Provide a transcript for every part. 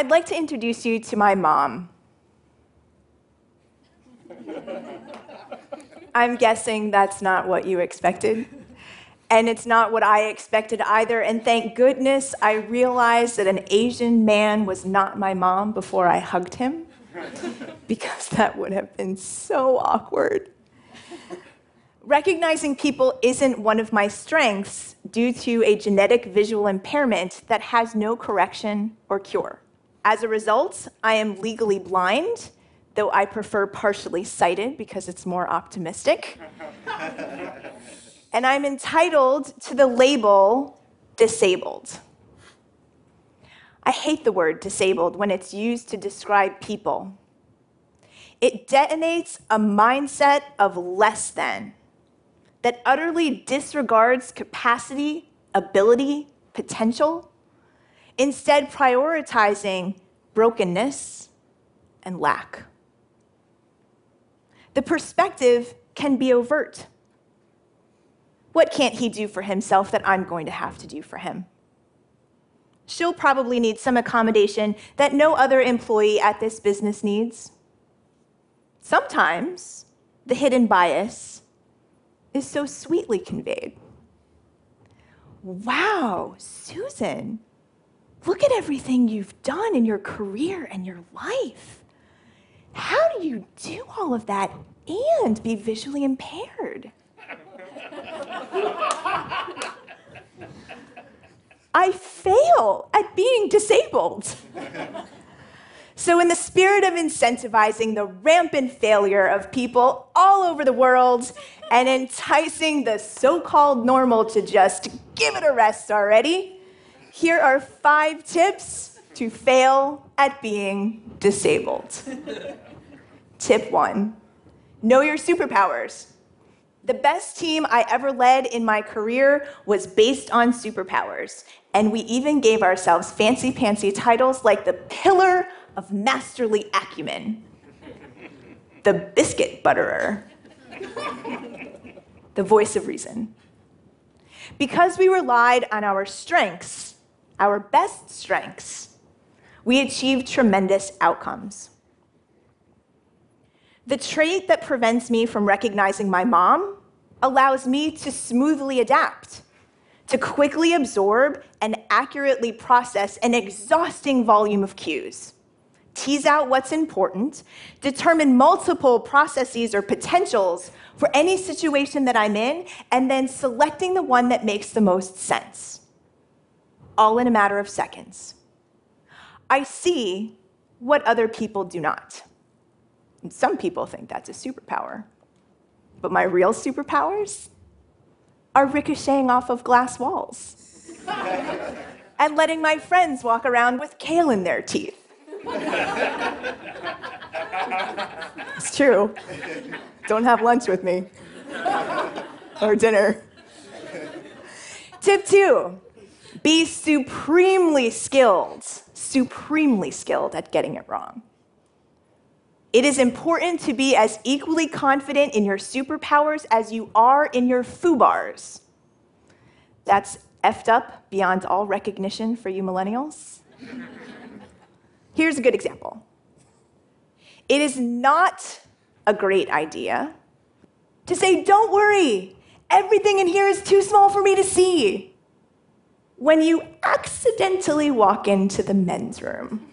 I'd like to introduce you to my mom. I'm guessing that's not what you expected. And it's not what I expected either. And thank goodness I realized that an Asian man was not my mom before I hugged him, because that would have been so awkward. Recognizing people isn't one of my strengths due to a genetic visual impairment that has no correction or cure. As a result, I am legally blind, though I prefer partially sighted because it's more optimistic. and I'm entitled to the label disabled. I hate the word disabled when it's used to describe people. It detonates a mindset of less than that utterly disregards capacity, ability, potential, instead, prioritizing brokenness and lack. The perspective can be overt. What can't he do for himself that I'm going to have to do for him? She'll probably need some accommodation that no other employee at this business needs. Sometimes the hidden bias is so sweetly conveyed. Wow, Susan, look at everything you've done in your career and your life. How do you do all of that and be visually impaired? I fail at being disabled. So, in the spirit of incentivizing the rampant failure of people all over the world and enticing the so called normal to just give it a rest already, here are five tips to fail at being disabled. Tip one know your superpowers. The best team I ever led in my career was based on superpowers, and we even gave ourselves fancy pantsy titles like the Pillar of Masterly Acumen, the Biscuit Butterer, the Voice of Reason. Because we relied on our strengths, our best strengths, we achieve tremendous outcomes. The trait that prevents me from recognizing my mom allows me to smoothly adapt, to quickly absorb and accurately process an exhausting volume of cues, tease out what's important, determine multiple processes or potentials for any situation that I'm in, and then selecting the one that makes the most sense, all in a matter of seconds. I see what other people do not. And some people think that's a superpower. But my real superpowers are ricocheting off of glass walls and letting my friends walk around with kale in their teeth. it's true. Don't have lunch with me or dinner. Tip two be supremely skilled, supremely skilled at getting it wrong. It is important to be as equally confident in your superpowers as you are in your FUBARs. That's effed up beyond all recognition for you millennials. Here's a good example. It is not a great idea to say, don't worry, everything in here is too small for me to see. When you accidentally walk into the men's room.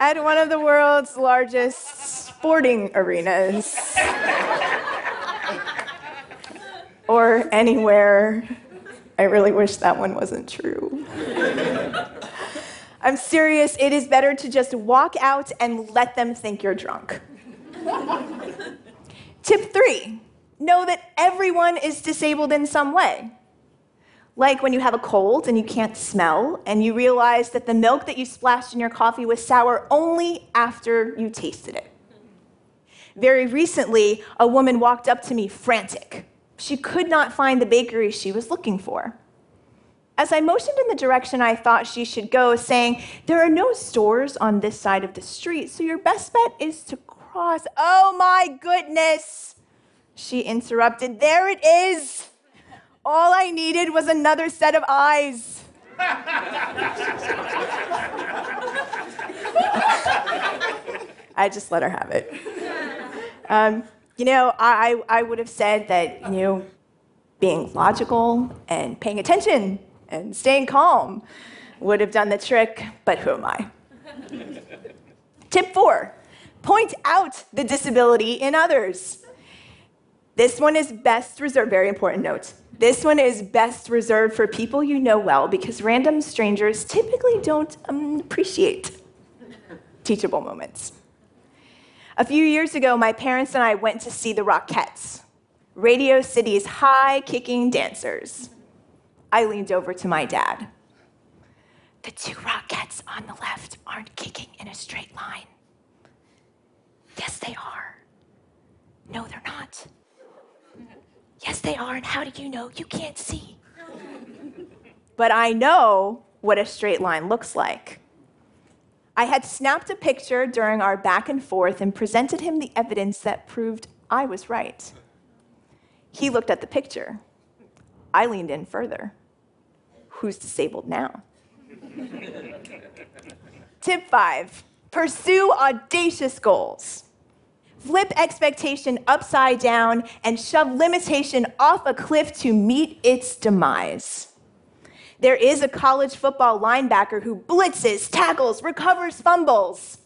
at one of the world's largest sporting arenas. or anywhere. I really wish that one wasn't true. I'm serious, it is better to just walk out and let them think you're drunk. Tip three know that everyone is disabled in some way. Like when you have a cold and you can't smell, and you realize that the milk that you splashed in your coffee was sour only after you tasted it. Very recently, a woman walked up to me frantic. She could not find the bakery she was looking for. As I motioned in the direction I thought she should go, saying, There are no stores on this side of the street, so your best bet is to cross. Oh my goodness! She interrupted. There it is! All I needed was another set of eyes. I just let her have it. Um, you know, I, I would have said that, you know, being logical and paying attention and staying calm would have done the trick, but who am I? Tip four point out the disability in others. This one is best reserved, very important note. This one is best reserved for people you know well because random strangers typically don't um, appreciate teachable moments. A few years ago, my parents and I went to see the Rockettes, Radio City's high kicking dancers. I leaned over to my dad. The two Rockettes on the left aren't kicking in a straight line. Yes, they are. No, they're not. Yes, they are. And how do you know? You can't see. But I know what a straight line looks like. I had snapped a picture during our back and forth and presented him the evidence that proved I was right. He looked at the picture. I leaned in further. Who's disabled now? Tip five pursue audacious goals. Flip expectation upside down and shove limitation off a cliff to meet its demise. There is a college football linebacker who blitzes, tackles, recovers fumbles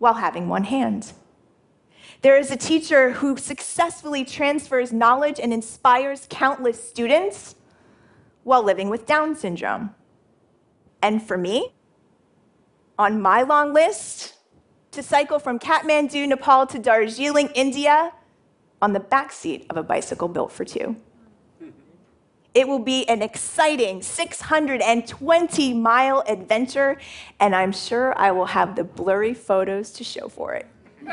while having one hand. There is a teacher who successfully transfers knowledge and inspires countless students while living with Down syndrome. And for me, on my long list, to cycle from Kathmandu, Nepal to Darjeeling, India, on the backseat of a bicycle built for two. It will be an exciting 620 mile adventure, and I'm sure I will have the blurry photos to show for it.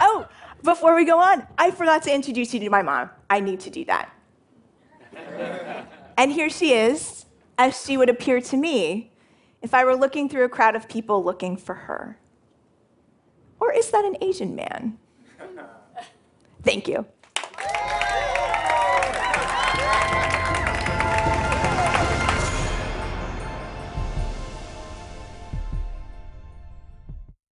oh, before we go on, I forgot to introduce you to my mom. I need to do that. and here she is, as she would appear to me if I were looking through a crowd of people looking for her. Or is that an Asian man? Thank you.